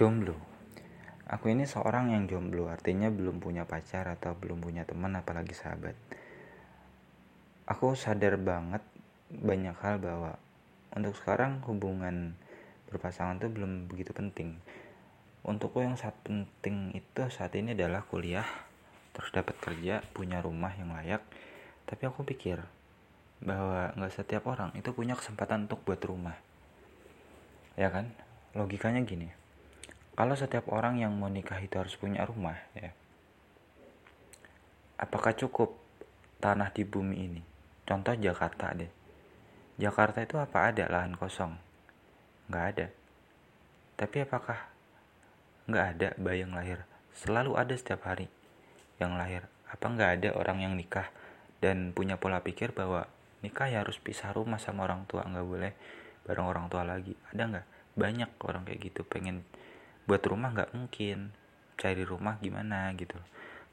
jomblo. Aku ini seorang yang jomblo artinya belum punya pacar atau belum punya teman apalagi sahabat. Aku sadar banget banyak hal bahwa untuk sekarang hubungan berpasangan itu belum begitu penting. Untukku yang saat penting itu saat ini adalah kuliah terus dapat kerja punya rumah yang layak. Tapi aku pikir bahwa nggak setiap orang itu punya kesempatan untuk buat rumah. Ya kan? Logikanya gini kalau setiap orang yang mau nikah itu harus punya rumah ya. Apakah cukup tanah di bumi ini? Contoh Jakarta deh. Jakarta itu apa? Ada lahan kosong. Nggak ada. Tapi apakah nggak ada bayi yang lahir? Selalu ada setiap hari yang lahir. Apa nggak ada orang yang nikah dan punya pola pikir bahwa nikah ya harus pisah rumah sama orang tua? Nggak boleh bareng orang tua lagi. Ada nggak? Banyak orang kayak gitu pengen buat rumah nggak mungkin. Cari rumah gimana gitu.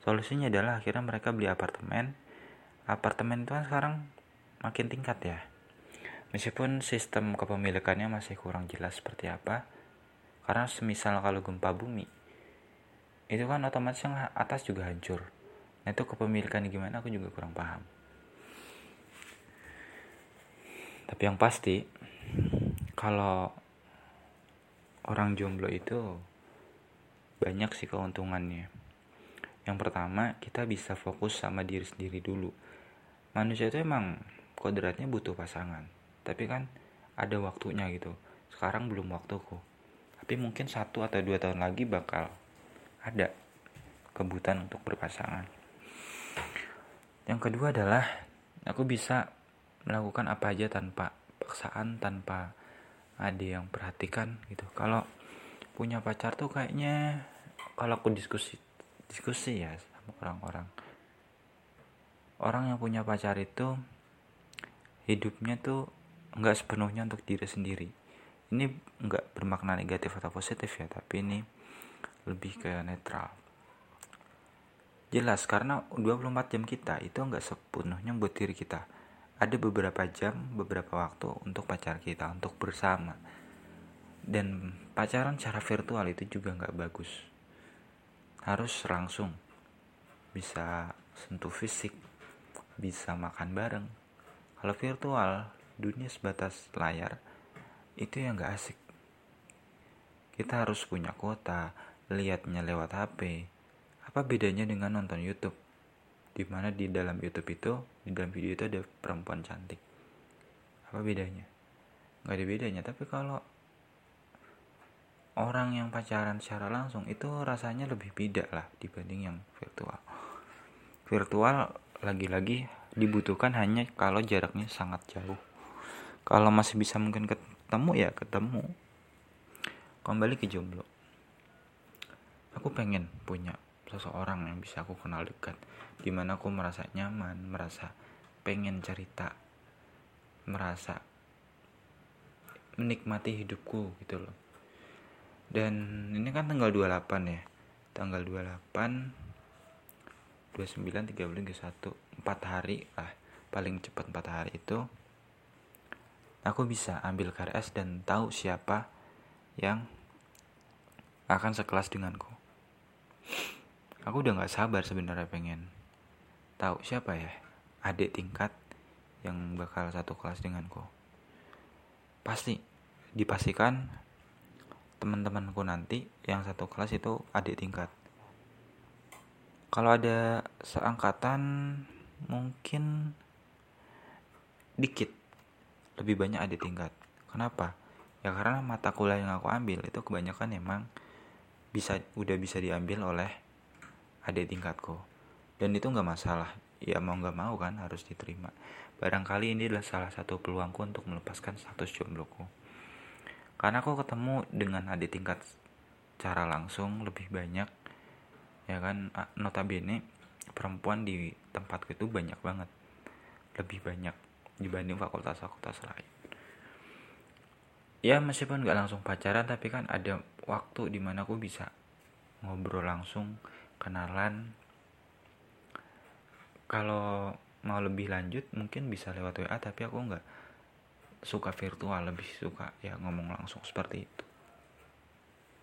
Solusinya adalah akhirnya mereka beli apartemen. Apartemen itu kan sekarang makin tingkat ya. Meskipun sistem kepemilikannya masih kurang jelas seperti apa karena semisal kalau gempa bumi itu kan otomatis yang atas juga hancur. Nah itu kepemilikan gimana aku juga kurang paham. Tapi yang pasti kalau orang jomblo itu banyak sih keuntungannya. Yang pertama, kita bisa fokus sama diri sendiri dulu. Manusia itu emang kodratnya butuh pasangan. Tapi kan ada waktunya gitu. Sekarang belum waktuku. Tapi mungkin satu atau dua tahun lagi bakal ada kebutuhan untuk berpasangan. Yang kedua adalah aku bisa melakukan apa aja tanpa paksaan, tanpa ada yang perhatikan gitu kalau punya pacar tuh kayaknya kalau aku diskusi diskusi ya sama orang-orang. Orang yang punya pacar itu hidupnya tuh nggak sepenuhnya untuk diri sendiri. Ini nggak bermakna negatif atau positif ya tapi ini lebih ke netral. Jelas karena 24 jam kita itu nggak sepenuhnya buat diri kita. Ada beberapa jam, beberapa waktu untuk pacar kita, untuk bersama. Dan pacaran secara virtual itu juga nggak bagus. Harus langsung. Bisa sentuh fisik, bisa makan bareng. Kalau virtual, dunia sebatas layar, itu yang nggak asik. Kita harus punya kuota, lihatnya lewat HP. Apa bedanya dengan nonton YouTube? di mana di dalam YouTube itu di dalam video itu ada perempuan cantik apa bedanya nggak ada bedanya tapi kalau orang yang pacaran secara langsung itu rasanya lebih beda lah dibanding yang virtual. Virtual lagi-lagi dibutuhkan hanya kalau jaraknya sangat jauh. Kalau masih bisa mungkin ketemu ya ketemu. Kembali ke jomblo. Aku pengen punya seseorang yang bisa aku kenal dekat di mana aku merasa nyaman merasa pengen cerita merasa menikmati hidupku gitu loh dan ini kan tanggal 28 ya? Tanggal 28 29 30 31 4 hari lah. Paling cepat 4 hari itu aku bisa ambil KRS dan tahu siapa yang akan sekelas denganku. Aku udah nggak sabar sebenarnya pengen tahu siapa ya adik tingkat yang bakal satu kelas denganku. Pasti dipastikan teman-temanku nanti yang satu kelas itu adik tingkat. Kalau ada seangkatan mungkin dikit. Lebih banyak adik tingkat. Kenapa? Ya karena mata kuliah yang aku ambil itu kebanyakan emang bisa udah bisa diambil oleh adik tingkatku. Dan itu nggak masalah. Ya mau nggak mau kan harus diterima. Barangkali ini adalah salah satu peluangku untuk melepaskan status jombloku karena aku ketemu dengan adik tingkat cara langsung lebih banyak ya kan? Notabene perempuan di tempatku itu banyak banget. Lebih banyak dibanding fakultas-fakultas lain. Ya meskipun nggak langsung pacaran tapi kan ada waktu di mana aku bisa ngobrol langsung kenalan. Kalau mau lebih lanjut mungkin bisa lewat WA tapi aku nggak suka virtual lebih suka ya ngomong langsung seperti itu